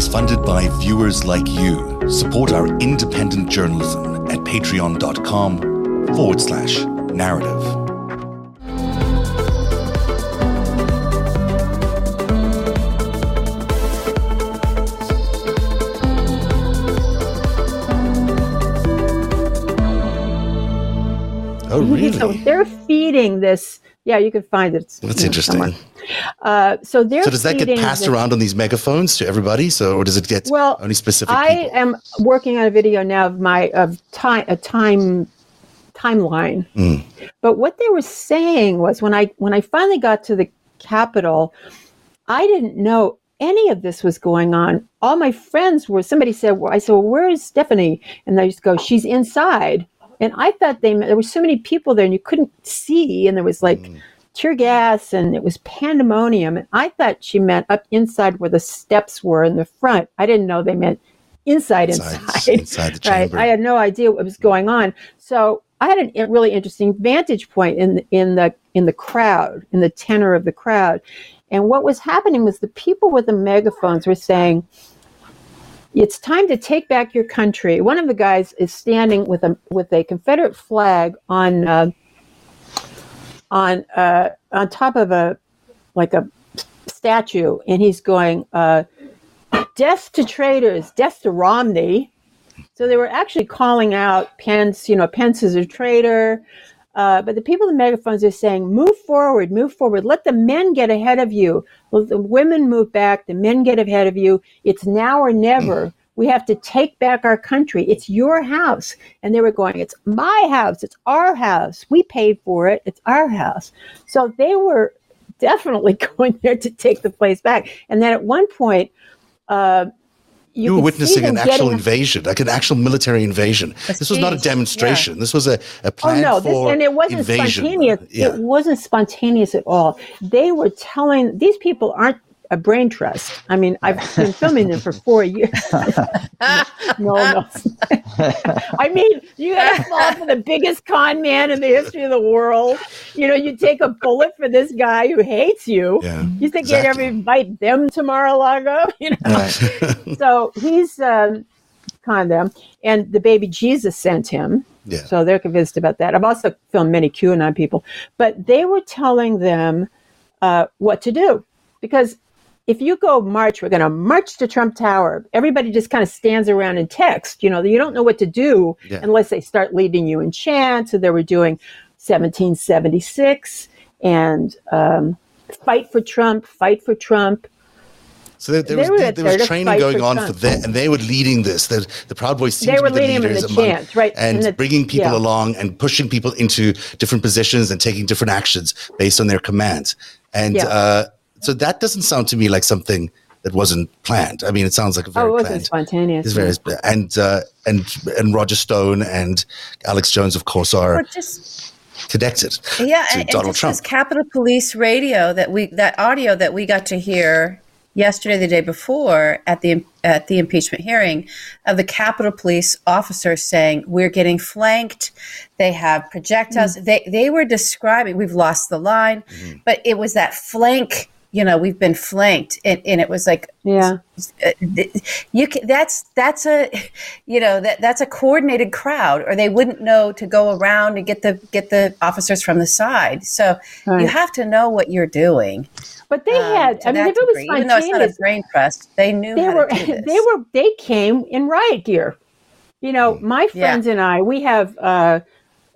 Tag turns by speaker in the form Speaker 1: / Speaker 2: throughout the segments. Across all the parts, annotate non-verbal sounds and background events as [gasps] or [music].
Speaker 1: is funded by viewers like you. Support our independent journalism at patreon.com forward slash narrative. Oh, really?
Speaker 2: So they're feeding this. Yeah, you can find it.
Speaker 1: That's
Speaker 2: you know,
Speaker 1: interesting.
Speaker 2: somewhere. Uh, so they're
Speaker 1: So does that get passed
Speaker 2: this-
Speaker 1: around on these megaphones to everybody? So, or does it get
Speaker 2: Well,
Speaker 1: only specific
Speaker 2: I
Speaker 1: people?
Speaker 2: am working on a video now of my of time a time timeline.
Speaker 1: Mm.
Speaker 2: But what they were saying was when I when I finally got to the Capitol, I didn't know any of this was going on. All my friends were. Somebody said, well, "I said, well, where is Stephanie?" And they just go, "She's inside." And I thought they there were so many people there, and you couldn't see, and there was like
Speaker 1: Mm.
Speaker 2: Tear gas, and it was pandemonium. And I thought she meant up inside where the steps were in the front. I didn't know they meant inside,
Speaker 1: Inside-
Speaker 2: inside,
Speaker 1: inside the [laughs]
Speaker 2: right?
Speaker 1: chamber.
Speaker 2: I had no idea what was going on. So I had an- a really interesting vantage point in the, in the in the crowd, in the tenor of the crowd. And what was happening was the people with the megaphones were saying, "It's time to take back your country." One of the guys is standing with a with a Confederate flag on uh, on uh, on top of a like a statue, and he's going, uh, "Death to traitors! Death to Romney!" So they were actually calling out Pence. You know, Pence is a traitor. Uh, but the people in the megaphones are saying, move forward, move forward. Let the men get ahead of you. Let the women move back. The men get ahead of you. It's now or never. We have to take back our country. It's your house. And they were going, it's my house. It's our house. We paid for it. It's our house. So they were definitely [laughs] going there to take the place back. And then at one point, uh, you,
Speaker 1: You, were witnessing an actual
Speaker 2: getting-
Speaker 1: invasion, like an actual military invasion. this was not a
Speaker 3: staged,
Speaker 1: demonstration. This was a, a
Speaker 2: Oh
Speaker 1: plan
Speaker 2: no! This, and it wasn't
Speaker 1: invasion.
Speaker 2: spontaneous.
Speaker 1: Yeah.
Speaker 2: It wasn't spontaneous at all. They were telling these people aren't a brain trust. I mean, I've been filming them for four years. [laughs] no, no. I mean, you got to fall for the biggest con man in the history of the world. You know, you take a bullet for this guy who hates you.
Speaker 1: Yeah,
Speaker 2: You think you'd ever
Speaker 1: exactly.
Speaker 2: invite them to Mar-a-Lago? [laughs] You know. [laughs] so he's um, conned them, and the baby Jesus sent him.
Speaker 1: Yeah.
Speaker 2: So they're convinced about that. I've also filmed many QAnon people, but they were telling them uh, what to do because if you go march, we're going to march to Trump Tower. Everybody just kind of stands around and text. You know, you don't know what to do
Speaker 1: Yeah.
Speaker 2: unless they start leading you in chant. So they were doing 1776 and um, fight for Trump, fight for Trump.
Speaker 1: So there, there was there,
Speaker 2: there
Speaker 1: was training going
Speaker 2: for
Speaker 1: on
Speaker 2: Trump.
Speaker 1: for them, and they were leading this. The, the Proud Boys seemed to be the leaders
Speaker 2: the
Speaker 1: among-
Speaker 2: chants, right,
Speaker 1: and
Speaker 2: the-
Speaker 1: bringing people
Speaker 2: yeah.
Speaker 1: along and pushing people into different positions and taking different actions based on their commands. And
Speaker 2: Yeah.
Speaker 1: uh, so that doesn't sound to me like something that wasn't planned. I mean, it sounds like a very
Speaker 2: Oh, it wasn't
Speaker 1: planned.
Speaker 2: spontaneous.
Speaker 1: It's very and uh, and and Roger Stone and Alex Jones, of course, are
Speaker 3: just
Speaker 1: connected
Speaker 3: yeah,
Speaker 1: to
Speaker 3: and, and
Speaker 1: Donald
Speaker 3: just
Speaker 1: Trump.
Speaker 3: this Capitol Police radio that we that audio that we got to hear yesterday, the day before at the at the impeachment hearing of the Capitol Police officers saying we're getting flanked. They have projectiles.
Speaker 1: Mm.
Speaker 3: They they were describing we've lost the line,
Speaker 1: Mm-hmm.
Speaker 3: but it was that flank. You know, we've been flanked, and, and it was like
Speaker 2: Yeah.
Speaker 3: uh, you can, that's that's a you know that that's a coordinated crowd or they wouldn't know to go around and get the get the officers from the side so you have to know what you're doing
Speaker 2: But they
Speaker 3: um,
Speaker 2: had, I mean, if it was
Speaker 3: even though it's not a brain trust they knew
Speaker 2: they were,
Speaker 3: to do [laughs] this.
Speaker 2: they were, they came in riot gear. You know, my
Speaker 3: Yeah.
Speaker 2: friends and I, we have uh,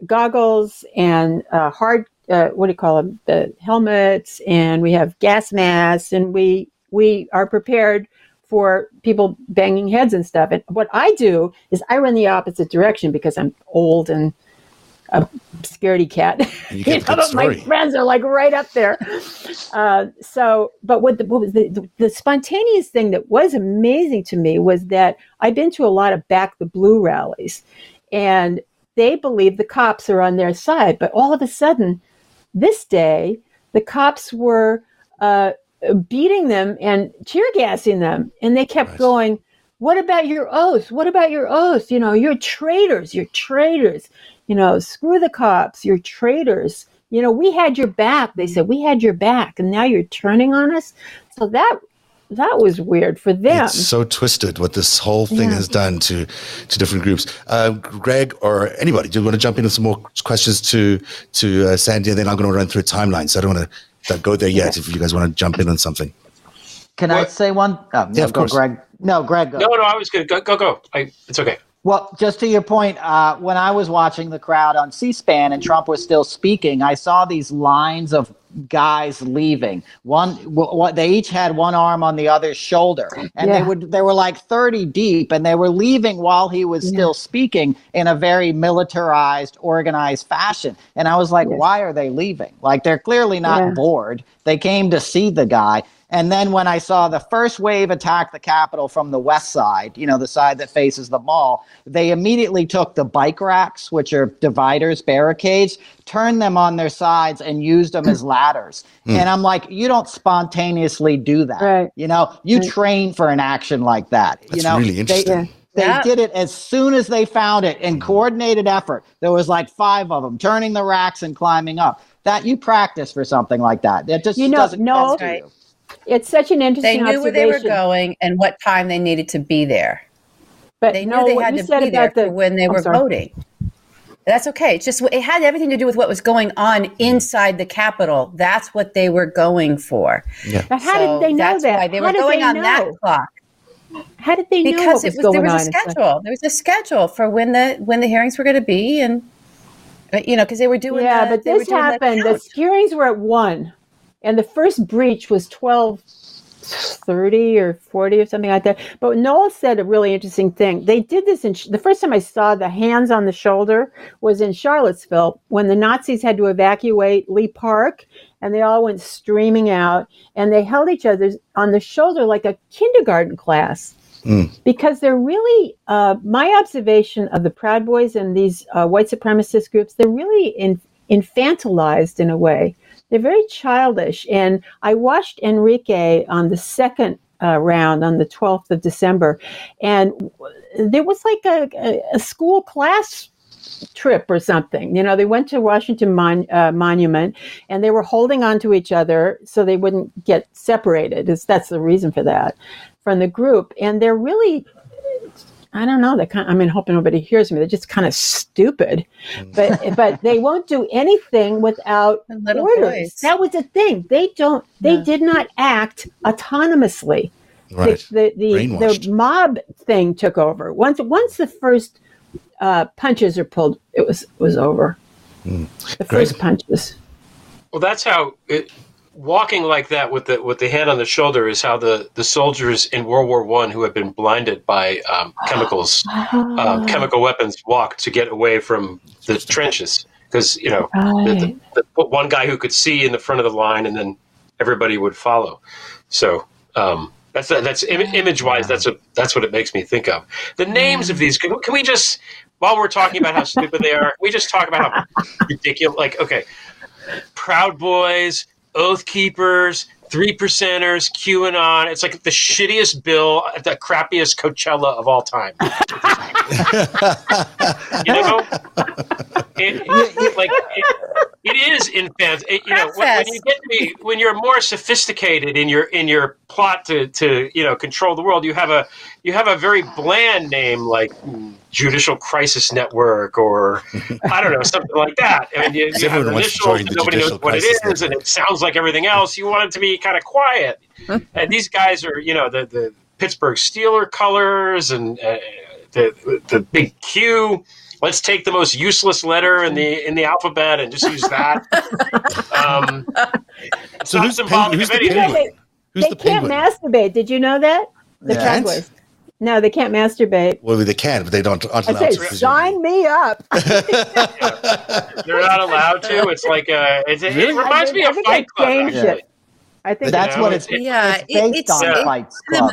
Speaker 2: goggles and uh, hard, uh, what do you call them, the helmets, and we have gas masks, and we we are prepared for people banging heads and stuff. And what I do is I run the opposite direction because I'm old and a scaredy cat.
Speaker 1: You [laughs] good
Speaker 2: but my friends are like right up there. Uh, so, but what, the, what was the, the, the spontaneous thing that was amazing to me was that I've been to a lot of back the blue rallies, and they believe the cops are on their side. But all of a sudden, this day, the cops were uh, beating them and tear gassing them, and they kept going. What about your oath? What about your oath? You know, you're traitors. You're traitors. You know, screw the cops. You're traitors. You know, we had your back. They said we had your back, and now you're turning on us. So that that was weird for them.
Speaker 1: It's so twisted what this whole thing
Speaker 2: Yeah.
Speaker 1: has done to to different groups. Uh, Greg or anybody, do you want to jump in with some more questions to to uh, Sandy? And then I'm going to run through a timeline, so I don't want to go there yet. If you guys want to jump in on something,
Speaker 4: Can I say one? Oh, no,
Speaker 1: Yeah, of
Speaker 4: go,
Speaker 1: course.
Speaker 4: Greg. No, Greg. Go.
Speaker 5: No, no, I was good. Go, go, go. I, it's okay.
Speaker 4: Well, just to your point, uh, when I was watching the crowd on C-SPAN and Trump was still speaking, I saw these lines of guys leaving. One, what they each had one arm on the other's shoulder, and they would they were like thirty deep, and they were leaving while he was still speaking in a very militarized, organized fashion. And I was like,
Speaker 2: Yes.
Speaker 4: why are they leaving? Like they're clearly not
Speaker 2: Yeah.
Speaker 4: bored. They came to see the guy. And then when I saw the first wave attack the Capitol from the west side, you know, the side that faces the mall, they immediately took the bike racks, which are dividers, barricades, turned them on their sides and used them as ladders. Hmm. And I'm like, you don't spontaneously do that.
Speaker 2: Right.
Speaker 4: You know, you
Speaker 2: Right.
Speaker 4: train for an action like that. you
Speaker 1: That's
Speaker 4: know,
Speaker 1: really
Speaker 4: They-
Speaker 1: interesting.
Speaker 4: they
Speaker 3: Yeah.
Speaker 4: did it as soon as they found it in hmm. coordinated effort. There was like five of them turning the racks and climbing up. That you practice for something like that. It just
Speaker 2: You know,
Speaker 4: doesn't
Speaker 2: no-
Speaker 4: come to
Speaker 3: Right.
Speaker 4: you.
Speaker 2: It's such an interesting.
Speaker 3: They knew where they were going and what time they needed to be there.
Speaker 2: But
Speaker 3: They
Speaker 2: no,
Speaker 3: knew they had to
Speaker 2: said
Speaker 3: be there
Speaker 2: the
Speaker 3: for when they
Speaker 2: I'm
Speaker 3: were
Speaker 2: sorry.
Speaker 3: voting. That's okay. It's just it had everything to do with what was going on inside the Capitol. That's what they were going for. Yeah.
Speaker 2: But how
Speaker 3: So
Speaker 2: did they know
Speaker 3: that's
Speaker 2: that?
Speaker 3: Why they
Speaker 2: How
Speaker 3: were going
Speaker 2: they
Speaker 3: on that
Speaker 2: know?
Speaker 3: clock
Speaker 2: How did they know
Speaker 3: because
Speaker 2: what
Speaker 3: it
Speaker 2: was,
Speaker 3: was
Speaker 2: going
Speaker 3: there was a schedule. There was a schedule for when the when the hearings were going to be, and you know because they were doing.
Speaker 2: Yeah,
Speaker 3: the,
Speaker 2: but this happened. The
Speaker 3: count.
Speaker 2: hearings were at one, and the first breach was twelve thirty or forty or something like that. But Noel said a really interesting thing. They did this in the first time I saw the hands on the shoulder was in Charlottesville when the Nazis had to evacuate Lee Park, and they all went streaming out, and they held each other on the shoulder like a kindergarten class because they're really uh, my observation of the Proud Boys and these uh, white supremacist groups. They're really in, infantilized in a way. They're very childish. And I watched Enrique on the second uh, round on the 12th of December, and there was like a, a, school class trip or something. You know, they went to Washington Mon- uh, Monument and they were holding on to each other so they wouldn't get separated. Is that's the reason for that from the group. And they're really, I don't know. They kind. I mean, hoping nobody hears me. They're just kind of stupid, but but [laughs] they won't do anything without orders.
Speaker 3: boys.
Speaker 2: That was the thing. They don't. They
Speaker 3: Yeah.
Speaker 2: did not act autonomously
Speaker 1: right?
Speaker 2: the the, the, the mob thing took over. Once once the first uh, punches are pulled, it was was over.
Speaker 1: Hmm.
Speaker 2: The first punches.
Speaker 5: Well, that's how it, walking like that with the with the hand on the shoulder is how the, the soldiers in World War One who had been blinded by um, chemicals,
Speaker 2: Oh.
Speaker 5: um, [gasps] chemical weapons, walked to get away from the trenches because you know the, the, the, put one guy who could see in the front of the line, and then everybody would follow. So. Um, that's that's Im- image wise. That's what that's what it makes me think of. The names of these. Can, can we just, while we're talking about how stupid they are, we just talk about how [laughs] ridiculous. Like, okay, Proud Boys, Oath Keepers, Three Percenters, QAnon. It's like the shittiest bill at the crappiest Coachella of all time. [laughs] you know, it, it- like it, it is infant. It, you know, when, when you get to be when you're more sophisticated in your in your plot to to you know control the world, you have a you have a very bland name like Judicial Crisis Network or I don't know something like that. I mean, you, you have
Speaker 1: Everyone wants to
Speaker 5: initials,
Speaker 1: join
Speaker 5: nobody knows what it is,
Speaker 1: Crisis
Speaker 5: is, and it sounds like everything else. You want it to be kind of quiet. [laughs] and these guys are, you know, the the Pittsburgh Steeler colors and uh, the the big Q. Let's take the most useless letter in the in the alphabet and just use that. [laughs] um,
Speaker 1: So
Speaker 5: not
Speaker 1: who's the
Speaker 5: symbolic
Speaker 1: penguin? Who's
Speaker 5: of
Speaker 1: the
Speaker 5: anything.
Speaker 2: Yeah,
Speaker 1: penguin?
Speaker 2: they,
Speaker 1: Who's
Speaker 2: they
Speaker 1: the
Speaker 2: can't
Speaker 1: penguin?
Speaker 2: masturbate. Did you know that? The
Speaker 4: Yeah.
Speaker 2: Proud No, they can't masturbate.
Speaker 1: Well, they can, but they don't. Aren't
Speaker 2: I
Speaker 1: allowed
Speaker 2: said,
Speaker 1: to.
Speaker 2: sign me up. [laughs]
Speaker 5: They're not allowed to. It's like uh, it, it reminds
Speaker 2: I
Speaker 5: me
Speaker 2: I
Speaker 5: of
Speaker 2: think
Speaker 5: Fight Club.
Speaker 2: changed it. I think
Speaker 4: That's what
Speaker 5: it's-
Speaker 4: it's,
Speaker 3: Yeah,
Speaker 4: it's
Speaker 3: it-
Speaker 4: based
Speaker 3: it's-
Speaker 4: on.
Speaker 5: Yeah.
Speaker 4: Fights
Speaker 3: the
Speaker 4: Club.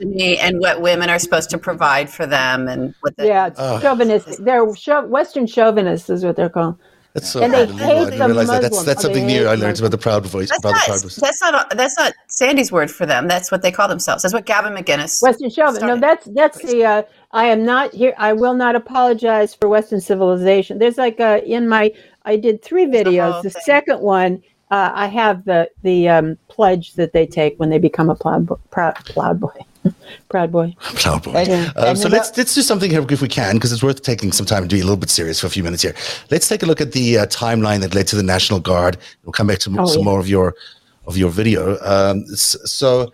Speaker 3: misogyny and what women are supposed to provide for them and what the
Speaker 2: yeah, it's chauvinistic. They're chau- Western chauvinists, is what they're called.
Speaker 1: That's so
Speaker 2: And they
Speaker 1: unbelievable. I
Speaker 2: hate
Speaker 1: didn't
Speaker 2: the
Speaker 1: realize that. That's that's
Speaker 2: Oh,
Speaker 1: something new I learned about the Proud Boys.
Speaker 3: that's
Speaker 1: Proud
Speaker 3: not,
Speaker 1: Proud Boys.
Speaker 3: that's not that's not Sandy's word for them. That's what they call themselves. That's what Gavin McInnes.
Speaker 2: Western chauvinist. No, that's that's the. Uh, I am not here. I will not apologize for Western civilization. There's like uh in my. I did three videos.
Speaker 3: whole
Speaker 2: The second one uh, I have the the um, pledge that they take when they become a proud bo- proud, [laughs] proud boy. proud boy.
Speaker 1: Proud boy.
Speaker 4: And-
Speaker 1: Um, so
Speaker 4: you
Speaker 1: let's let's do something here if we can, because it's worth taking some time to be a little bit serious for a few minutes here. Let's take a look at the uh, timeline that led to the National Guard. We'll come back to
Speaker 2: Oh,
Speaker 1: some
Speaker 2: yeah.
Speaker 1: more of your of your video. Um, so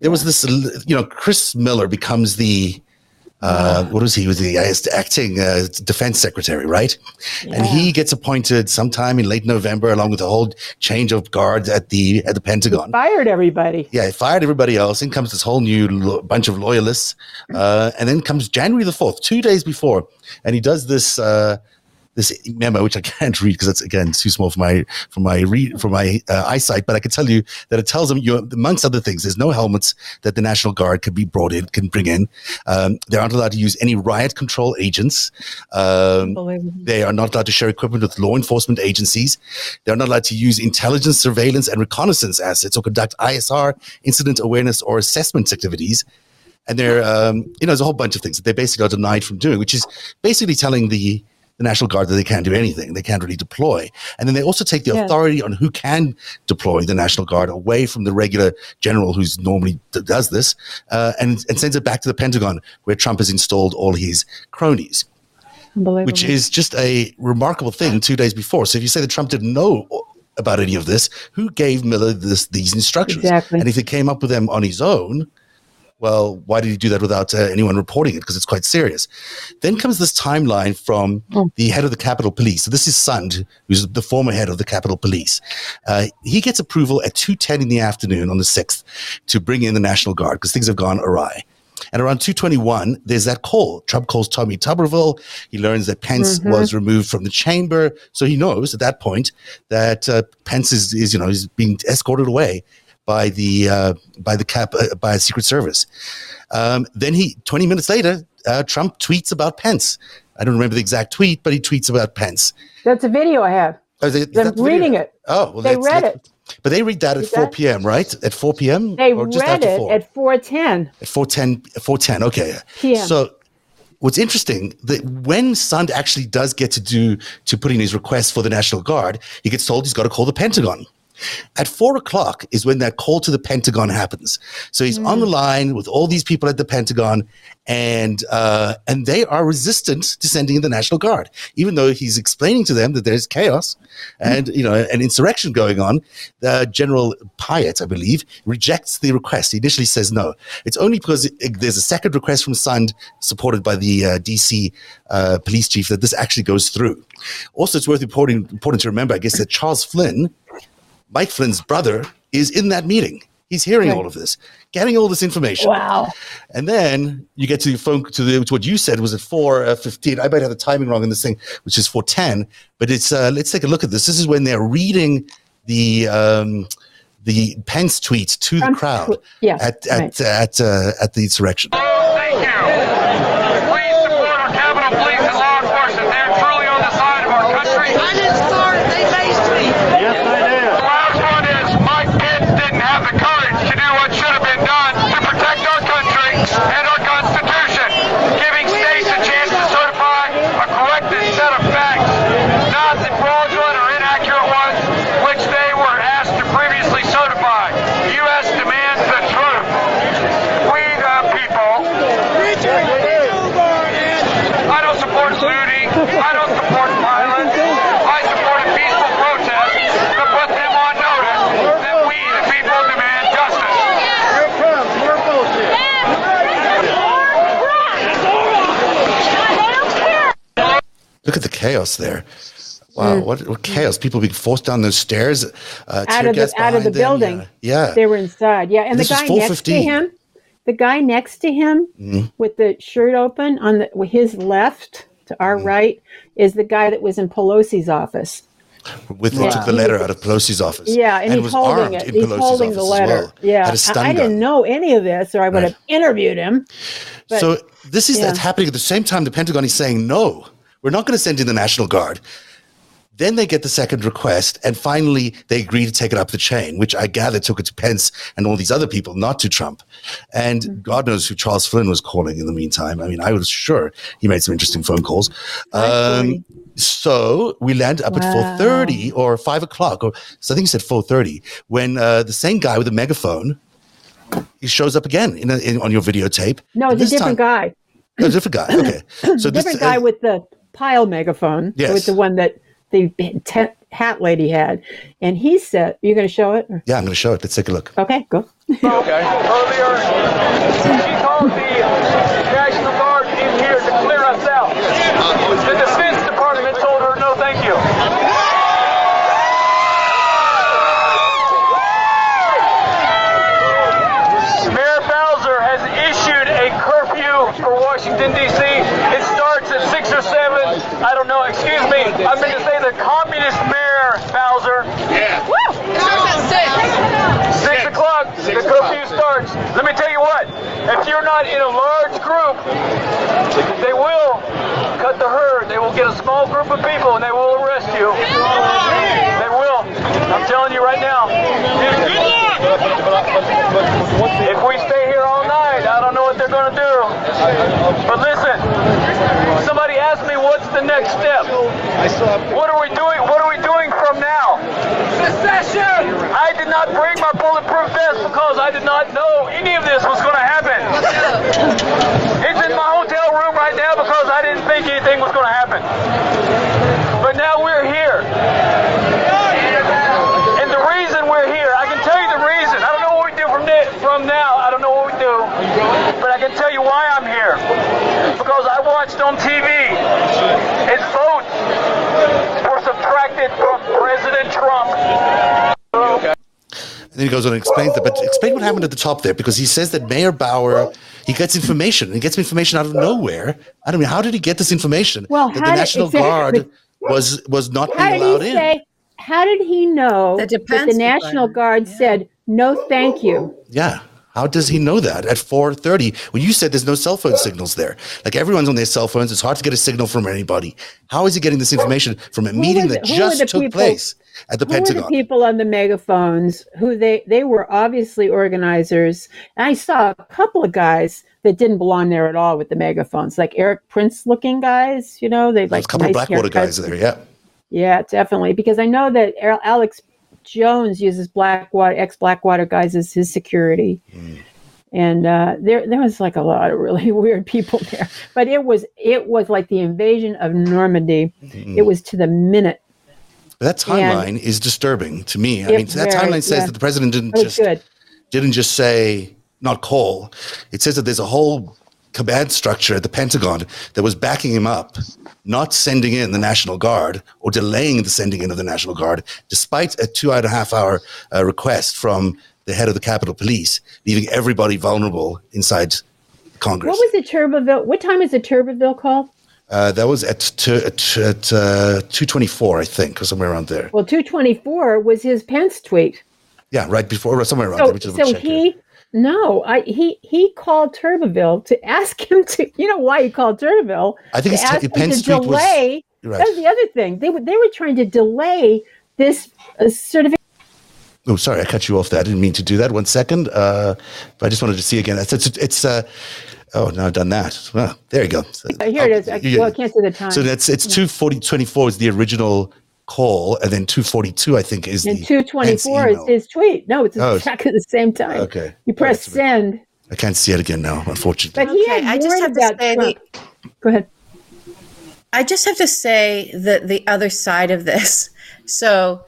Speaker 1: there was this, you know, Chris Miller becomes the uh, what was he? He was the uh, acting uh, defense secretary, right? And he gets appointed sometime in late November, along with a whole change of guard at the at the Pentagon.
Speaker 2: Fired everybody.
Speaker 1: Yeah, he fired everybody else. In comes this whole new lo- bunch of loyalists, uh, and then comes January the fourth, two days before, and he does this uh, this memo, which I can't read because it's again too small for my for my read for my uh, eyesight. But I can tell you that it tells them, you amongst other things, there's no helmets that the National Guard can be brought in, can bring in. Um, they aren't allowed to use any riot control agents. Um, they are not allowed to share equipment with law enforcement agencies. They're not allowed to use intelligence, surveillance, and reconnaissance assets or conduct ISR, incident awareness, or assessment activities. And they're, um, you know, there's a whole bunch of things that they basically are denied from doing, which is basically telling the, the National Guard that they can't do anything. They can't really deploy. And then they also take the
Speaker 2: Yeah.
Speaker 1: authority on who can deploy the National Guard away from the regular general who's normally d- does this uh, and, and sends it back to the Pentagon where Trump has installed all his cronies which is just a remarkable thing two days before. So if you say that Trump didn't know about any of this, who gave Miller this, these instructions?
Speaker 2: Exactly.
Speaker 1: And if he came up with them on his own, well, why did he do that without uh, anyone reporting it? Because it's quite serious. Then comes this timeline from
Speaker 2: Oh.
Speaker 1: the head of the Capitol Police. So this is Sund, who's the former head of the Capitol Police. Uh, he gets approval at 2.10 in the afternoon on the 6th to bring in the National Guard because things have gone awry. And around 221, there's that call. Trump calls Tommy Tuberville. He learns that Pence was removed from the chamber. So he knows at that point that uh, Pence is, is, you know, is being escorted away by the uh, by the cap uh, by Secret Service. Um, then he 20 minutes later, uh, Trump tweets about Pence. I don't remember the exact tweet, but he tweets about Pence.
Speaker 2: That's a video I have.
Speaker 1: Oh, is
Speaker 2: I'm reading it.
Speaker 1: Oh, well,
Speaker 2: They
Speaker 1: that's-
Speaker 2: read it.
Speaker 1: But they read that at 4 p.m., right? At 4 p.m.
Speaker 2: They
Speaker 1: or just
Speaker 2: read it
Speaker 1: 4?
Speaker 2: at 410.
Speaker 1: At 410, 410, okay.
Speaker 2: PM.
Speaker 1: So what's interesting that when Sund actually does get to do to put in his request for the National Guard, he gets told he's got to call the Pentagon. At four o'clock is when that call to the Pentagon happens. So he's on
Speaker 2: Mm.
Speaker 1: the line with all these people at the Pentagon, and uh, and they are resistant to sending in the National Guard, even though he's explaining to them that there's chaos and you know an insurrection going on. Uh, General Piatt, I believe, rejects the request. He initially says no. It's only because it, there's a second request from Sund, supported by the uh, DC uh, police chief, that this actually goes through. Also, it's worth important, important to remember, I guess, that Charles Flynn Mike Flynn's brother is in that meeting. He's hearing
Speaker 2: Right.
Speaker 1: all of this, getting all this information.
Speaker 2: Wow.
Speaker 1: And then you get to the phone to, the, to what you said was at four uh, fifteen. I might have the timing wrong in this thing, which is four ten. But it's uh, let's take a look at this. This is when they're reading the um, the Pence tweets to the crowd
Speaker 2: tw- yes,
Speaker 1: at at
Speaker 2: right.
Speaker 1: at uh, at the insurrection.
Speaker 6: Thank you. Please support our Capitol Police and law enforcement. They're truly on the side of our country.
Speaker 7: I didn't start. They maced me.
Speaker 6: The last one is Mike Pence didn't have the courage to do what should have been done to protect our country and our Constitution, giving states a chance to certify a corrected set of facts, not the fraudulent or inaccurate ones which they were asked to previously certify. The U.S. demands the truth. We the people I don't support looting. I don't support violence. I support a peaceful protest to put them on notice that we, the people, demand justice.
Speaker 1: Look at the chaos there. Wow, what, what chaos! People being forced down those stairs, uh,
Speaker 2: Out of the- out of the
Speaker 1: them.
Speaker 2: building.
Speaker 1: Yeah, yeah.
Speaker 2: They were inside. Yeah. And
Speaker 1: This
Speaker 2: the guy next to him, the guy next to him
Speaker 1: Mm-hmm.
Speaker 2: with the shirt open on the his left to our
Speaker 1: Mm-hmm.
Speaker 2: right is the guy that was in Pelosi's office.
Speaker 1: with
Speaker 2: Yeah.
Speaker 1: took the letter out of Pelosi's office.
Speaker 2: Yeah, and, he's
Speaker 1: was
Speaker 2: holding it. He's
Speaker 1: Pelosi's
Speaker 2: holding the letter.
Speaker 1: well.
Speaker 2: Yeah,
Speaker 1: Had a stun
Speaker 2: I, I didn't know any of this, or I would
Speaker 1: Right.
Speaker 2: have interviewed him. But
Speaker 1: so this is
Speaker 2: yeah.
Speaker 1: that's happening at the same time. The Pentagon is saying no, we're not going to send in the National Guard. Then they get the second request, and finally they agree to take it up the chain, which I gather took it to Pence and all these other people, not to Trump. And
Speaker 2: Mm-hmm.
Speaker 1: God knows who Charles Flynn was calling in the meantime. I mean, I was sure he made some interesting phone calls. Um, So we land up at four thirty or five o'clock, or so I think he said four thirty. When uh, the same guy with the megaphone, he shows up again in, a, in on your videotape.
Speaker 2: No, it's a different
Speaker 1: time-
Speaker 2: guy.
Speaker 1: Oh, different guy. Okay, [coughs] so this,
Speaker 2: different guy
Speaker 1: uh,
Speaker 2: with the pile megaphone,
Speaker 1: Yes.
Speaker 2: with the one that the te- hat lady had, and he said, "You're going to show it."
Speaker 1: Yeah, I'm going to show it. Let's take a look.
Speaker 2: Okay, go. [laughs] okay.
Speaker 6: Earlier, she called the National Guard in here to clear us out. The Defense Department told her no thank you. Mayor Bowser has issued a curfew for Washington, D.C. It starts at 6 or 7. I don't know. Excuse me. I meant to say the communist mayor, Bowser. Yeah. Woo! Six o'clock, the curfew starts. Let me tell you what, if you're not in a large group, they will cut the herd. They will get a small group of people and they will arrest you. They will. I'm telling you right now. If we stay here all night, I don't know what they're going to do. But listen, somebody asked me what's the next step. What are we doing? What are we doing from now? Secession! I did not bring my bulletproof vest because I did not know any of this was going to happen. It's in my hotel room right now because I didn't think anything was going to happen. But now we're here. And the reason we're here, I can tell you the reason. I don't know what we do from, from now. I don't know what we do. But I can tell you why I'm here. Because I watched on TV his votes were subtracted from President Trump.
Speaker 1: And then he goes on and explains that. But explain what happened at the top there, because he says that Mayor Bauer he gets information. He gets information out of nowhere. I don't mean, how did he get this information?
Speaker 2: Well,
Speaker 1: that the
Speaker 2: how did-
Speaker 1: National
Speaker 2: exactly.
Speaker 1: Guard was was not
Speaker 2: How
Speaker 1: being
Speaker 2: did
Speaker 1: allowed
Speaker 2: he
Speaker 1: in.
Speaker 2: say? How did he know
Speaker 3: The
Speaker 2: that the National Guard
Speaker 3: yeah.
Speaker 2: said no, thank you?
Speaker 1: Yeah. How does he know that at 4:30 when you said there's no cell phone signals there? Like everyone's on their cell phones, it's hard to get a signal from anybody. How is he getting this information from a meeting
Speaker 2: were
Speaker 1: that
Speaker 2: the- who were
Speaker 1: just took
Speaker 2: people-
Speaker 1: place at the
Speaker 2: Who were
Speaker 1: Pentagon?
Speaker 2: the people on the megaphones? Who they they were obviously organizers. And I saw a couple of guys that didn't belong there at all with the megaphones, like Erik Prince looking guys. You know, they like
Speaker 1: a couple
Speaker 2: nice
Speaker 1: of Blackwater
Speaker 2: haircuts.
Speaker 1: guys there, yeah.
Speaker 2: Yeah, definitely. Because I know that Alex Jones uses Blackwater, ex Blackwater guys as his security. And uh, there, there was like a lot of really [laughs] weird people there, but it was, it was like the invasion of Normandy. It was to the minute.
Speaker 1: That timeline is disturbing to me. I mean, that timeline says
Speaker 2: yeah.
Speaker 1: that the president didn't just
Speaker 2: good.
Speaker 1: didn't just say not call. It says that there's a whole command structure at the Pentagon that was backing him up, not sending in the National Guard or delaying the sending in of the National Guard, despite a two and a half hour uh, request from the head of the Capitol Police, leaving everybody vulnerable inside Congress.
Speaker 2: What was the Tuberville? What time is the Tuberville call?
Speaker 1: uh, that was at two, at, at uh, two twenty four, I think, or somewhere around there.
Speaker 2: Well, 224 was his Pence tweet.
Speaker 1: Yeah, right before, or somewhere around there.
Speaker 2: So,
Speaker 1: should
Speaker 2: so
Speaker 1: here.
Speaker 2: No, I, he, he called Tuberville to ask him to, [laughs] you know why he called Tuberville?
Speaker 1: I think it's t- Penn's
Speaker 2: to
Speaker 1: tweet was-
Speaker 2: delay.
Speaker 1: Right.
Speaker 2: That was the other thing. They were, they were trying to delay this uh, certification.
Speaker 1: Oh, sorry, I cut you off there. I didn't mean to do that. One second. Uh, but I just wanted to see again. It's, it's, it's uh, oh, now I've done that. Well, there you go. So,
Speaker 2: Uh, here it is. I, well, I can't see the time.
Speaker 1: So that's it's two forty twenty four is the original call, and then two forty two I think is
Speaker 2: and
Speaker 1: the
Speaker 2: 224 is his tweet. No, it's
Speaker 1: Oh, it's-
Speaker 2: exactly the same time.
Speaker 1: Okay.
Speaker 2: You press
Speaker 1: Right.
Speaker 2: send.
Speaker 1: I can't see it again now, unfortunately.
Speaker 2: But he
Speaker 3: Okay,
Speaker 2: had
Speaker 3: I just
Speaker 2: warned
Speaker 3: have to say
Speaker 2: Trump.
Speaker 3: the-
Speaker 2: Go ahead.
Speaker 3: I just have to say that the other side of this. So,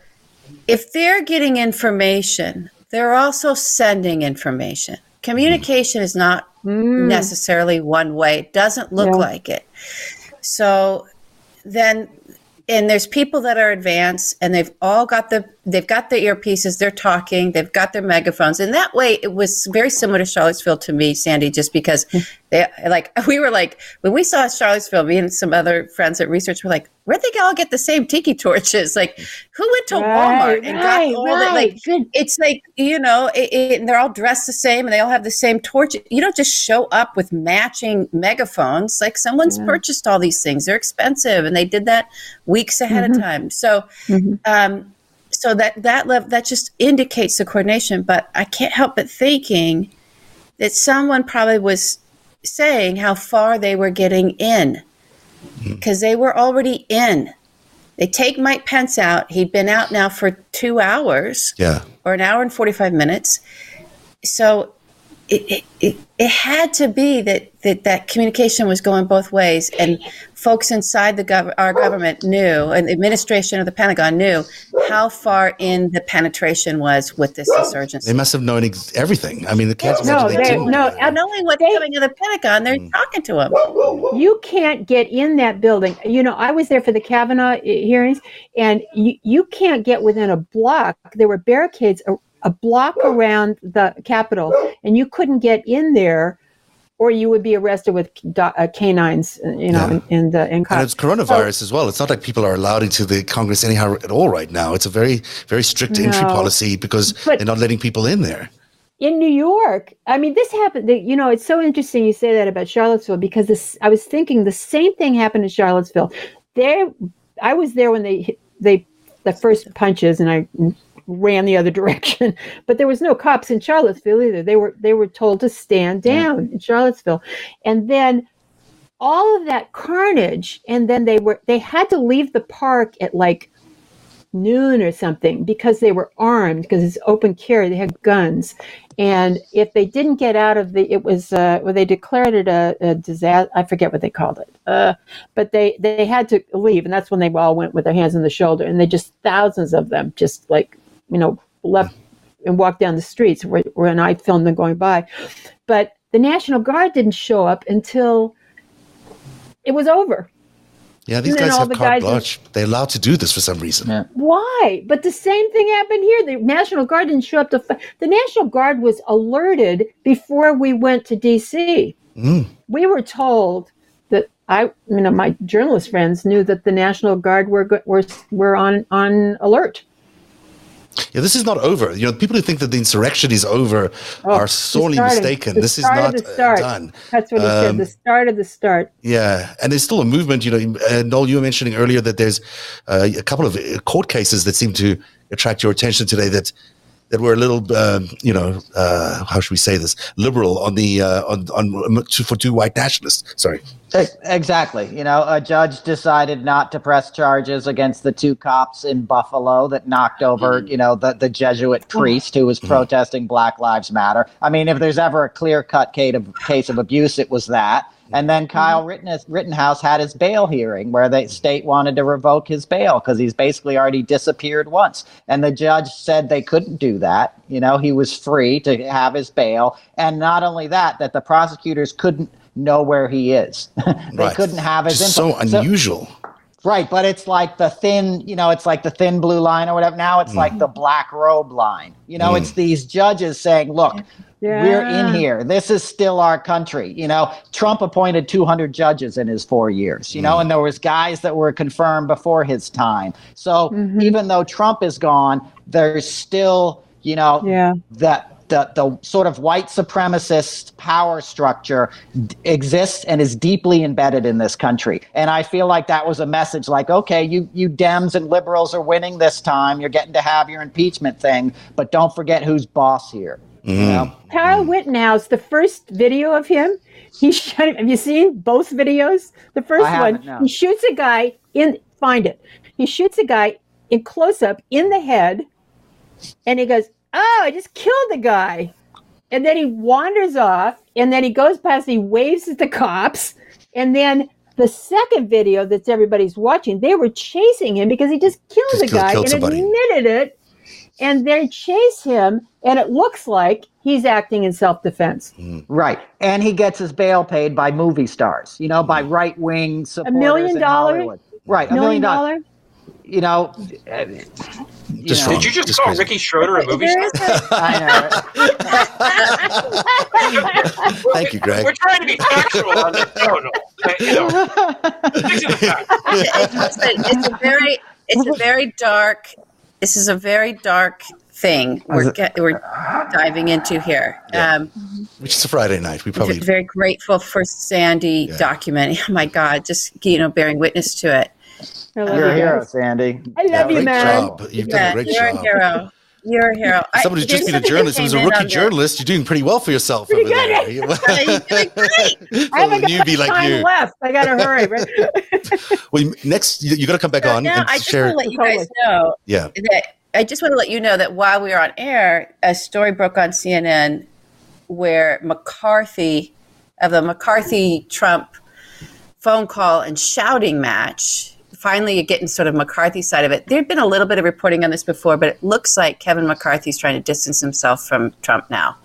Speaker 3: if they're getting information, they're also sending information. Communication is not mm. necessarily one way. It doesn't look
Speaker 2: Yeah.
Speaker 3: like it. So then and there's people that are advanced and they've all got the they've got the earpieces they're talking they've got their megaphones. And that way it was very similar to charlottesville to me sandy just because they like [laughs] we were like when we saw charlottesville me and some other friends at research were like where'd they all get the same tiki torches? [laughs] Like who went to
Speaker 2: Right,
Speaker 3: walmart and
Speaker 2: right,
Speaker 3: got all that like
Speaker 2: Good.
Speaker 3: it's like you know it, it, and they're all dressed the same and they all have the same torch. You don't just show up with matching megaphones. Like someone's purchased all these things. They're expensive and they did that weeks ahead
Speaker 2: Mm-hmm.
Speaker 3: of time. So um so that that level that just indicates the coordination but i can't help but thinking that someone probably was saying how far they were getting in mm-hmm. because they were already in They take Mike Pence out. He'd been out now for two hours
Speaker 1: Yeah.
Speaker 3: or an hour and 45 minutes. So it, it, it, it had to be that, that that communication was going both ways. And folks inside the gov- our government knew, and the administration of the Pentagon knew how far in the penetration was with this insurgency.
Speaker 1: They must have known ex- everything. I mean, the can't
Speaker 2: No,
Speaker 1: imagine they
Speaker 2: they-
Speaker 1: didn't.
Speaker 2: no,
Speaker 1: know.
Speaker 3: And knowing what's
Speaker 2: They-
Speaker 3: coming to the Pentagon, they're
Speaker 1: Mm.
Speaker 3: talking to him.
Speaker 2: You can't get in that building. You know, I was there for the Kavanaugh uh, hearings, and you, you can't get within a block. There were barricades a, block around the Capitol, and you couldn't get in there, or you would be arrested with uh, canines. uh, You know,
Speaker 1: Yeah.
Speaker 2: and and, uh, and
Speaker 1: And it's coronavirus as well. It's not like people are allowed into the Congress anyhow at all right now. It's a very, very strict entry policy because they're not letting people in there.
Speaker 2: in New York, I mean, this happened. You know, it's so interesting you say that about Charlottesville because this. I was thinking the same thing happened in Charlottesville. There, I was there when they they the first punches, and I ran the other [laughs] direction. But there was no cops in Charlottesville either. They were they were told to stand down in Charlottesville, and then all of that carnage, and then they were they had to leave the park at like noon or something because they were armed because it's open carry they had guns and if they didn't get out of the it was uh well they declared it a, a disaster i forget what they called it uh but they they had to leave and that's when they all went with their hands on the shoulder and they just thousands of them just like you know left and walked down the streets where, when i filmed them going by but the national guard didn't show up until it was over
Speaker 1: Yeah, these guys have
Speaker 2: the
Speaker 1: carte
Speaker 2: guys in-
Speaker 1: blanche. They're allowed to do this for some reason.
Speaker 4: Yeah.
Speaker 2: Why? But the same thing happened here. The National Guard didn't show up to. Fi- the National Guard was alerted before we went to D.C.
Speaker 1: Mm.
Speaker 2: We were told that I, you know, my journalist friends knew that the National Guard were were were on on alert.
Speaker 1: Yeah, this is not over. You know, people who think that the insurrection is over
Speaker 2: Oh,
Speaker 1: are sorely mistaken. This is not uh,
Speaker 2: start.
Speaker 1: done.
Speaker 2: That's what he said.
Speaker 1: Um,
Speaker 2: The start of the start.
Speaker 1: Yeah, and there's still a movement. You know, uh, Noel, you were mentioning earlier that there's uh, a couple of uh, court cases that seem to attract your attention today. That that were a little, um, you know, uh, how should we say this? Liberal on the uh, on on for two white nationalists. Sorry.
Speaker 4: Exactly. You know, a judge decided not to press charges against the two cops in Buffalo that knocked over, you know, the, the Jesuit priest who was protesting Black Lives Matter. I mean, if there's ever a clear cut case of, case of abuse, it was that. And then Kyle Rittenhouse, Rittenhouse had his bail hearing where the state wanted to revoke his bail because he's basically already disappeared once. And the judge said they couldn't do that. You know, he was free to have his bail. And not only that, that the prosecutors couldn't know where he is. [laughs] they
Speaker 1: Right.
Speaker 4: couldn't have his info.
Speaker 1: so unusual.
Speaker 4: Right, but it's like the thin, you know, it's like the thin blue line or whatever. Now it's like mm. the black robe line. You know, it's mm. these judges saying, "Look, we're in here. This is still our country." You know, Trump appointed 200 judges in his 4 years, you know, mm. and there was guys that were confirmed before his time. So, mm-hmm. even though Trump is gone, there's still, you know,
Speaker 2: Yeah.
Speaker 4: that the, the sort of white supremacist power structure d- exists and is deeply embedded in this country. And I feel like that was a message like, okay, you, you Dems and liberals are winning this time. You're getting to have your impeachment thing, but don't forget who's boss here. You mm-hmm. know?
Speaker 2: Kyle Rittenhouse, the first video of him, he [laughs] shot. Have you seen both videos? The first one,
Speaker 4: no.
Speaker 2: he shoots a guy in. Find it. He shoots a guy in close up in the head, and he goes, "Oh, I just killed the guy." And then he wanders off, and then he goes past. He waves at the cops, and then. The second video that everybody's watching, they were chasing him because he just killed
Speaker 1: Just
Speaker 2: a
Speaker 1: killed-
Speaker 2: guy
Speaker 1: killed
Speaker 2: and
Speaker 1: somebody.
Speaker 2: admitted it and they chase him and it looks like he's acting in self-defense hmm.
Speaker 4: Right. And he gets his bail paid by movie stars, you know, by hmm. right wing supporters.
Speaker 2: A
Speaker 4: million
Speaker 2: dollars?
Speaker 4: Right. A
Speaker 2: million
Speaker 4: million dollars.
Speaker 2: dollar
Speaker 4: You know, you
Speaker 1: Just
Speaker 4: know.
Speaker 5: Did you just,
Speaker 1: Just
Speaker 5: call
Speaker 1: crazy.
Speaker 5: Ricky Schroder a movie
Speaker 3: There
Speaker 5: star?
Speaker 3: is a,
Speaker 4: I [laughs] know.
Speaker 1: Thank you, Greg.
Speaker 5: We're trying to be factual on this. No, no. You know, stick to the facts.
Speaker 3: it's, a, very it's a very dark this is a very dark thing we're get, we're diving into here
Speaker 1: Yeah.
Speaker 3: um
Speaker 1: Which is a Friday night. We probably
Speaker 3: very grateful for sandy
Speaker 1: Yeah.
Speaker 3: document oh [laughs] my god just you know bearing witness to it
Speaker 2: I love
Speaker 4: You're a hero. Sandy.
Speaker 2: I love you,
Speaker 1: great
Speaker 2: man.
Speaker 1: job. You've done a great
Speaker 3: you're
Speaker 1: job.
Speaker 3: a hero You're a hero. I-
Speaker 1: Somebody who's just
Speaker 3: there's
Speaker 1: been a
Speaker 3: something that
Speaker 1: journalist, who's a rookie journalist. You're doing pretty well for yourself
Speaker 2: Pretty
Speaker 1: over
Speaker 2: good.
Speaker 1: there. [laughs]
Speaker 3: You're doing great. [laughs]
Speaker 2: I haven't
Speaker 1: a
Speaker 2: got
Speaker 1: newbie like
Speaker 2: time
Speaker 1: you.
Speaker 2: left. I got to hurry. Right? [laughs]
Speaker 1: Well, next you, you got to come back
Speaker 3: So
Speaker 1: on
Speaker 3: now
Speaker 1: and
Speaker 3: I just
Speaker 1: share.
Speaker 3: want to let you guys know
Speaker 1: Yeah.
Speaker 3: that I just want to let you know that while we were on air, a story broke on CNN where McCarthy of the McCarthy Trump phone call and shouting match. Finally, you're getting sort of McCarthy side of it. There'd been a little bit of reporting on this before, but it looks like Kevin McCarthy's trying to distance himself from Trump now.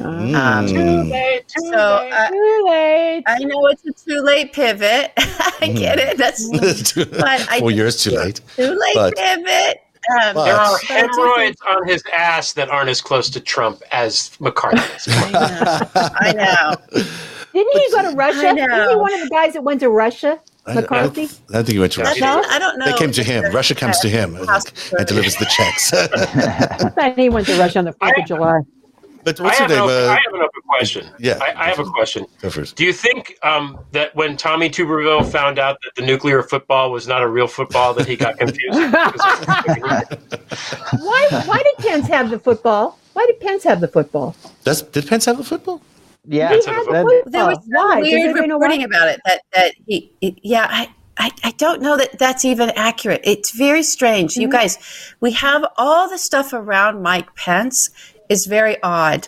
Speaker 3: Um,
Speaker 1: Mm.
Speaker 3: so uh,
Speaker 2: Too late.
Speaker 3: I know it's a too late pivot. [laughs] I get it. That's [laughs] [laughs] but I
Speaker 1: Four years too late.
Speaker 3: too late
Speaker 1: But-
Speaker 3: pivot. Um,
Speaker 1: But-
Speaker 5: There are
Speaker 3: But I do
Speaker 5: hemorrhoids on his ass that aren't as close to Trump as McCarthy's.
Speaker 3: I know. I know.
Speaker 2: Didn't he go to Russia?
Speaker 3: I
Speaker 2: Isn't he one of the guys that went to Russia?
Speaker 1: I-
Speaker 2: McCarthy?
Speaker 1: I, I don't think he went to
Speaker 3: I
Speaker 1: Russia.
Speaker 3: I don't know.
Speaker 1: They came to him. Russia comes to him I and delivers the checks. [laughs] [laughs]
Speaker 2: I he went to Russia on the 4th of July.
Speaker 1: but
Speaker 5: I
Speaker 1: what's your
Speaker 5: have, an
Speaker 1: name?
Speaker 5: open, I
Speaker 1: Uh,
Speaker 5: have an open question.
Speaker 1: yeah.
Speaker 5: I, I have a question.
Speaker 1: go first.
Speaker 5: Do you think um, that when Tommy Tuberville found out that the nuclear football was not a real football, that he got confused? [laughs]
Speaker 2: Why, why did Pence have the football? Why did Pence have the football?
Speaker 1: Does, did Pence have the football?
Speaker 4: Yeah,
Speaker 2: He
Speaker 5: That's
Speaker 2: had
Speaker 4: that-
Speaker 3: there was some
Speaker 2: why?
Speaker 3: Weird reporting
Speaker 2: why?
Speaker 3: about it that that he, he- yeah I, I I don't know that that's even accurate. It's very strange. You guys, we have all the stuff around Mike Pence is very odd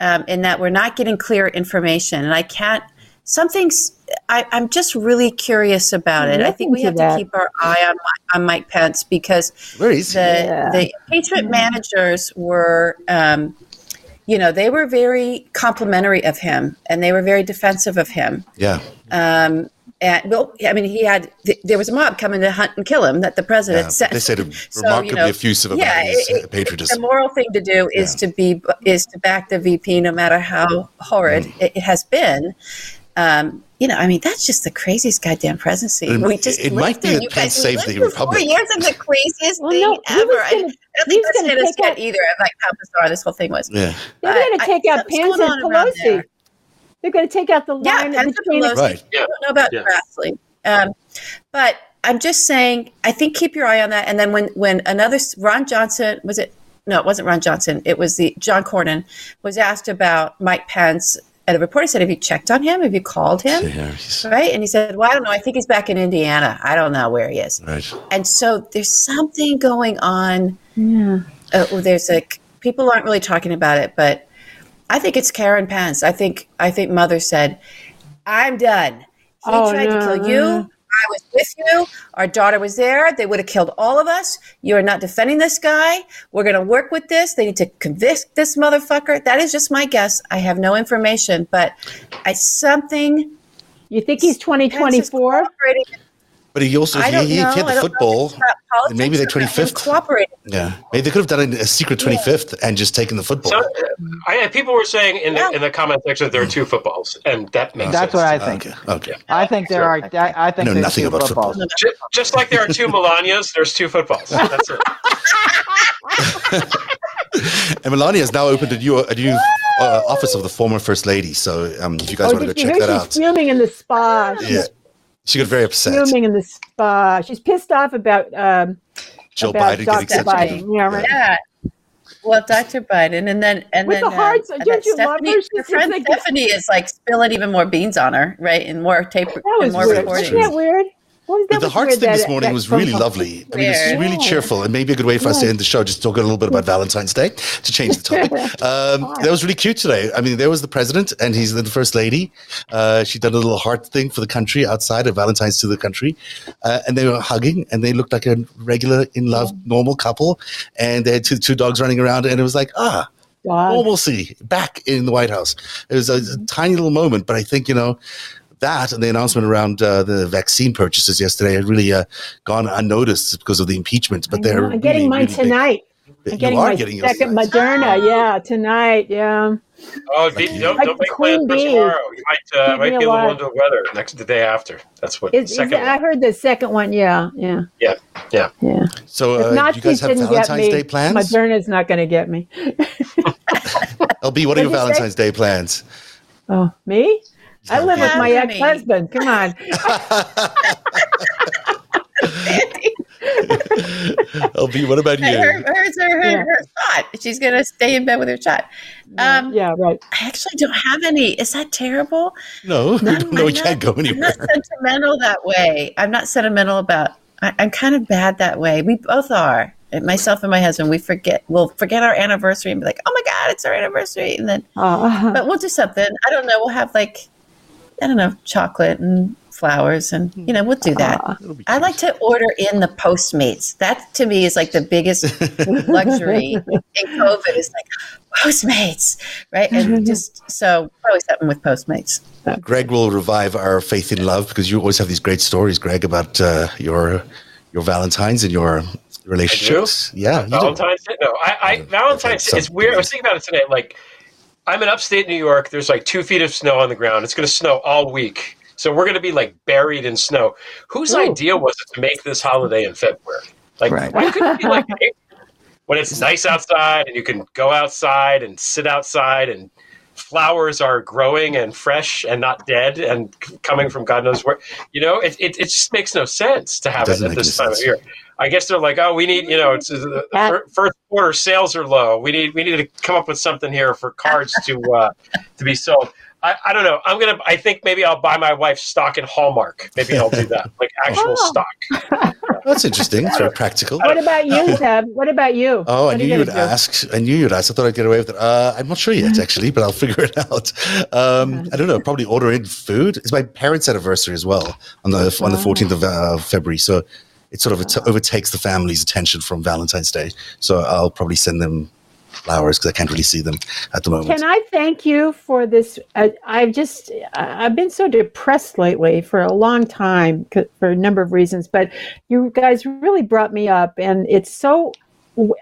Speaker 3: um, in that we're not getting clear information, and I can't. Something's. I, I'm just really curious about it. I think we have
Speaker 2: into
Speaker 3: to keep our eye on on Mike Pence because
Speaker 1: Where is
Speaker 3: the
Speaker 2: Yeah.
Speaker 3: the impeachment managers were um, you know they were very complimentary of him and they were very defensive of him
Speaker 1: Yeah.
Speaker 3: um, and well i mean he had th- there was a mob coming to hunt and kill him that the president
Speaker 1: Yeah,
Speaker 3: said
Speaker 1: they said [laughs]
Speaker 3: So,
Speaker 1: remarkably
Speaker 3: you know,
Speaker 1: effusive about
Speaker 3: yeah,
Speaker 1: his
Speaker 3: it-
Speaker 1: patriotism.
Speaker 3: the moral thing to do is to be is to back the vp no matter how horrid
Speaker 1: Mm.
Speaker 3: it, it has been um, you know, I mean, that's just the craziest goddamn presidency.
Speaker 1: It-
Speaker 3: we just
Speaker 1: it might be
Speaker 3: through-
Speaker 1: that
Speaker 3: you
Speaker 1: Pence
Speaker 3: guys,
Speaker 1: saved the
Speaker 3: through
Speaker 1: Republic.
Speaker 3: Four years of the craziest
Speaker 2: Well,
Speaker 3: thing
Speaker 2: no, he
Speaker 3: ever.
Speaker 2: was gonna-
Speaker 3: I don't
Speaker 2: he
Speaker 3: think that's
Speaker 2: gonna
Speaker 3: hit us
Speaker 2: take
Speaker 3: yet
Speaker 2: out-
Speaker 3: either. Of like how bizarre this whole thing was.
Speaker 1: Yeah.
Speaker 2: They're going to take out Pence and Pelosi. They're going to take out the
Speaker 3: Yeah,
Speaker 2: line
Speaker 3: Pence and Pelosi.
Speaker 1: Right.
Speaker 5: Yeah.
Speaker 3: I don't know about
Speaker 5: Yeah.
Speaker 3: Grassley. Um, but I'm just saying, I think keep your eye on that. And then when, when another Ron Johnson was it? No, it wasn't Ron Johnson. It was the John Cornyn was asked about Mike Pence, and the reporter said, "Have you checked on him? Have you called him?"
Speaker 1: Yeah,
Speaker 3: Right? And he said, "Well, I don't know. I think he's back in Indiana. I don't know where he is."
Speaker 1: right.
Speaker 3: And so there's something going on.
Speaker 2: Yeah.
Speaker 3: Uh, well, there's like people aren't really talking about it, but I think it's Karen Pence. I think I think Mother said, "I'm done. He
Speaker 2: Oh,
Speaker 3: tried to
Speaker 2: no,
Speaker 3: kill you. I was with you. Our daughter was there. They would have killed all of us. You are not defending this guy. We're going to work with this. They need to convict this motherfucker. That is just my guess. I have no information, but I something
Speaker 2: You think he's 2024?
Speaker 3: Cooperating.
Speaker 1: But he also
Speaker 3: I
Speaker 1: he,
Speaker 3: don't
Speaker 1: he, he
Speaker 3: know.
Speaker 1: had the
Speaker 3: don't know if
Speaker 1: football.
Speaker 3: it's about politics
Speaker 1: and maybe the
Speaker 3: or not. Him
Speaker 1: 25th.
Speaker 3: cooperating.
Speaker 1: Yeah, maybe they could have done a secret 25th and just taken the football.
Speaker 5: So, uh, I, people were saying in the, in the comment section that there are two footballs, and that makes sense.
Speaker 4: That's
Speaker 5: sense.
Speaker 4: what I think.
Speaker 1: okay. Okay.
Speaker 4: I think there are. I, I think
Speaker 1: know
Speaker 4: there's
Speaker 1: nothing
Speaker 4: two
Speaker 1: about football.
Speaker 4: footballs.
Speaker 5: Ju- Just like there are two Melanias, there's two footballs. That's it. [laughs]
Speaker 1: And Melania has now opened a new a new uh, office of the former first lady. So um, if you guys
Speaker 2: Oh,
Speaker 1: want to go
Speaker 2: did you
Speaker 1: check
Speaker 2: hear
Speaker 1: that
Speaker 2: she's
Speaker 1: out,
Speaker 2: fuming in the spa?
Speaker 1: Yeah, she got very upset.
Speaker 2: fuming in the spa. She's pissed off about um,
Speaker 1: Joe
Speaker 2: about
Speaker 1: Biden
Speaker 2: Dr.
Speaker 1: getting accepted.
Speaker 2: Biden. Yeah, right.
Speaker 3: Yeah. Well, Dr. Biden, and then and
Speaker 2: With
Speaker 3: then
Speaker 2: the hearts,
Speaker 3: uh,
Speaker 2: don't
Speaker 3: then
Speaker 2: you love
Speaker 3: Stephanie,
Speaker 2: her? She's
Speaker 3: Her friend
Speaker 2: like-
Speaker 3: Stephanie is like spilling even more beans on her, right? And more tape
Speaker 2: That
Speaker 3: and more
Speaker 2: weird.
Speaker 3: reporting.
Speaker 2: Wasn't that weird? What was that
Speaker 1: But the
Speaker 2: was
Speaker 1: hearts
Speaker 2: weird,
Speaker 1: thing this morning was really
Speaker 2: call.
Speaker 1: lovely. I mean, it's
Speaker 3: Weird.
Speaker 1: really
Speaker 2: Yeah.
Speaker 1: cheerful and maybe a good way for us to end the show, just talking a little bit about Valentine's Day to change the topic. [laughs] Um, that was really cute today. I mean, there was the president and he's the first lady. Uh, she did a little heart thing for the country outside of Valentine's to the country. Uh, and they were hugging and they looked like a regular in love, normal couple. And they had two, two dogs running around and it was like, ah,
Speaker 2: God.
Speaker 1: normalcy back in the White House. It was a, a tiny little moment, but I think you know that and the announcement around uh, the vaccine purchases yesterday had really uh, gone unnoticed because of the impeachment. But they're
Speaker 2: know. I'm getting
Speaker 1: really,
Speaker 2: mine
Speaker 1: really big.
Speaker 2: tonight. I'm
Speaker 1: You
Speaker 2: getting
Speaker 1: are
Speaker 2: my
Speaker 1: getting
Speaker 2: second
Speaker 1: tonight.
Speaker 2: Moderna. Yeah, tonight. Yeah.
Speaker 5: Oh, be, don't,
Speaker 2: Like
Speaker 5: don't make
Speaker 2: queen
Speaker 5: plans for tomorrow. You might, uh, might be a little
Speaker 2: alive.
Speaker 5: under the weather next the day after. That's what
Speaker 2: Is,
Speaker 5: the
Speaker 2: is
Speaker 5: second
Speaker 2: I heard the second one. Yeah, yeah,
Speaker 5: Yeah, yeah.
Speaker 2: yeah.
Speaker 1: So
Speaker 2: If
Speaker 1: uh,
Speaker 2: not,
Speaker 1: do you guys have
Speaker 2: didn't
Speaker 1: Valentine's
Speaker 2: get me.
Speaker 1: Day plans?
Speaker 2: Moderna's not going to get me. [laughs]
Speaker 1: LB, what are your
Speaker 2: What'd you say?
Speaker 1: Valentine's Day plans?
Speaker 2: Oh, me? I live with my ex-husband. Come on. [laughs]
Speaker 1: LB, what about you?
Speaker 3: Her, hers her, her,
Speaker 2: Yeah.
Speaker 3: her shot. She's going to stay in bed with her shot. Um,
Speaker 2: yeah, right.
Speaker 3: I actually don't have any. Is that terrible?
Speaker 1: No, [laughs]
Speaker 3: No,
Speaker 1: no, we
Speaker 3: I'm
Speaker 1: can't go
Speaker 3: I'm not sentimental that way. I'm not sentimental about. I, I'm kind of bad that way. We both are. Myself and my husband, we forget. We'll forget our anniversary and be like, "Oh my god, it's our anniversary!" And then,
Speaker 2: Uh,
Speaker 3: but we'll do something. I don't know. We'll have like, I don't know, chocolate and flowers, and you know, we'll do that.
Speaker 1: It'll
Speaker 3: I like to order in the Postmates. That to me is like the biggest [laughs] luxury in COVID. Is like Postmates, right? And [laughs] just so probably something with Postmates.
Speaker 1: Greg will revive our faith in love because you always have these great stories, Greg, about uh, your your Valentines and your relationships. Yeah, you do.
Speaker 5: Valentine's Day? No, I, I Valentine's Day. It's weird. I was thinking about it today. Like, I'm in upstate New York. There's like two feet of snow on the ground. It's going to snow all week. So we're going to be like buried in snow. Whose
Speaker 2: Ooh.
Speaker 5: idea was it to make this holiday in February? Like,
Speaker 4: Right.
Speaker 5: why couldn't it be like April? when it's nice outside and you can go outside and sit outside and flowers are growing and fresh and not dead and coming from God knows where. You know, it, it, it just makes no sense to have it, at this time
Speaker 1: sense.
Speaker 5: of year. I guess they're like, oh, we need, you know, it's uh, the
Speaker 2: At-
Speaker 5: fir- first quarter sales are low. We need, we need to come up with something here for cards to, uh, to be sold. I, I don't know. I'm gonna. I think maybe I'll buy my wife stock in Hallmark. Maybe I'll do that, like actual
Speaker 2: Oh.
Speaker 5: stock. [laughs]
Speaker 1: That's interesting. It's very practical.
Speaker 2: what about you, Zeb? What about you?
Speaker 1: Oh, I
Speaker 2: What are
Speaker 1: knew you would
Speaker 2: do?
Speaker 1: ask. I knew you'd ask. I thought I'd get away with it. Uh, I'm not sure yet, actually, but I'll figure it out. Um, I don't know. Probably order in food. It's my parents' anniversary as well on the on the 14th of uh, February. So it sort of overtakes the family's attention from Valentine's Day. So I'll probably send them flowers because I can't really see them at the moment.
Speaker 2: Can I thank you for this? Uh, I've just, I- I've been so depressed lately for a long time for a number of reasons, but you guys really brought me up and it's so,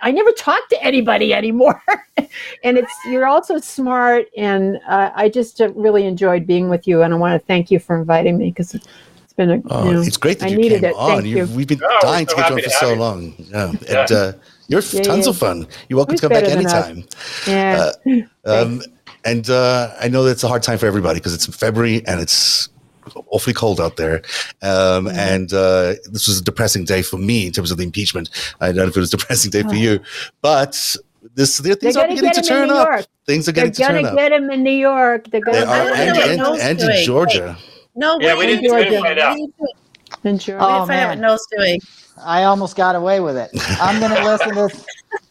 Speaker 2: I never talk to anybody anymore. [laughs] and it's, you're also smart and uh, I just uh, really enjoyed being with you and I want to thank you for inviting me because been a,
Speaker 1: Oh,
Speaker 2: you know,
Speaker 1: it's great that
Speaker 2: I
Speaker 1: you
Speaker 2: needed
Speaker 1: came
Speaker 2: it.
Speaker 1: on.
Speaker 2: Thank
Speaker 1: You-
Speaker 2: you.
Speaker 1: We've been
Speaker 5: Oh,
Speaker 1: dying
Speaker 5: so
Speaker 1: to get you on for so
Speaker 5: you.
Speaker 1: long. Yeah.
Speaker 5: Yeah.
Speaker 1: And uh, you're
Speaker 2: Yeah,
Speaker 1: tons
Speaker 2: yeah.
Speaker 1: of fun. You're welcome to come back
Speaker 2: better than us?
Speaker 1: anytime.
Speaker 2: Yeah. [laughs]
Speaker 1: Um, and uh, I know that it's a hard time for everybody because it's February and it's awfully cold out there. Um, And uh, this was a depressing day for me in terms of the impeachment. I don't know if it was a depressing day for you, but this the things are
Speaker 2: gonna
Speaker 1: beginning to turn up. Things are
Speaker 2: They're
Speaker 1: getting to turn
Speaker 2: going to get him in New York. They're
Speaker 1: They
Speaker 2: going
Speaker 1: are,
Speaker 3: don't
Speaker 1: and,
Speaker 3: know what
Speaker 1: and, and in
Speaker 3: doing.
Speaker 1: Georgia.
Speaker 3: No,
Speaker 5: Yeah, we
Speaker 3: wait,
Speaker 5: didn't, we didn't
Speaker 2: Georgia.
Speaker 5: find out.
Speaker 2: in Georgia.
Speaker 3: We
Speaker 4: Oh,
Speaker 3: didn't find out what
Speaker 4: man.
Speaker 3: Doing.
Speaker 4: I almost got away with it. I'm going [laughs] to listen to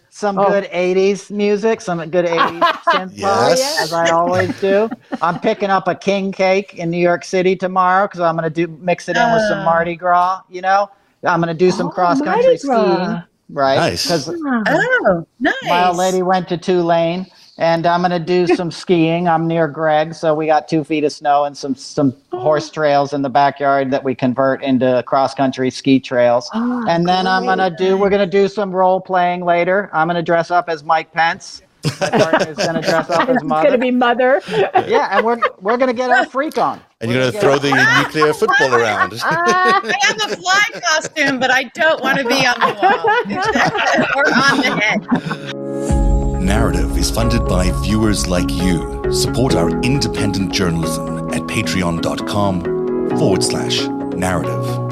Speaker 4: some
Speaker 2: Oh.
Speaker 4: good 80s music, some good 80s [laughs] synth pop,
Speaker 1: Yes.
Speaker 4: as I always do. I'm picking up a king cake in New York City tomorrow because I'm going to do mix it in with some
Speaker 3: Oh.
Speaker 4: Mardi Gras, you know? I'm going to do some
Speaker 2: Oh,
Speaker 4: cross country skiing,
Speaker 2: Gras.
Speaker 4: right?
Speaker 1: Nice.
Speaker 3: Oh, nice.
Speaker 4: my old lady went to Tulane, and I'm going to do [laughs] some skiing. I'm near Greg, so we got two feet of snow and some some
Speaker 2: Oh.
Speaker 4: horse trails in the backyard that we convert into cross country ski trails.
Speaker 2: Oh,
Speaker 4: and then I'm going to do. We're going to do some role playing later. I'm going to dress up as Mike Pence. My partner's going to dress up as
Speaker 2: It's going to be mother. [laughs]
Speaker 4: yeah, and we're we're going to get our freak on.
Speaker 1: And you're going to throw the nuclear football around. [laughs]
Speaker 3: Ah, I have a fly costume, but I don't want to be on the wall or on the head.
Speaker 1: Narrative is funded by viewers like you. Support our independent journalism at patreon.com forward slash narrative.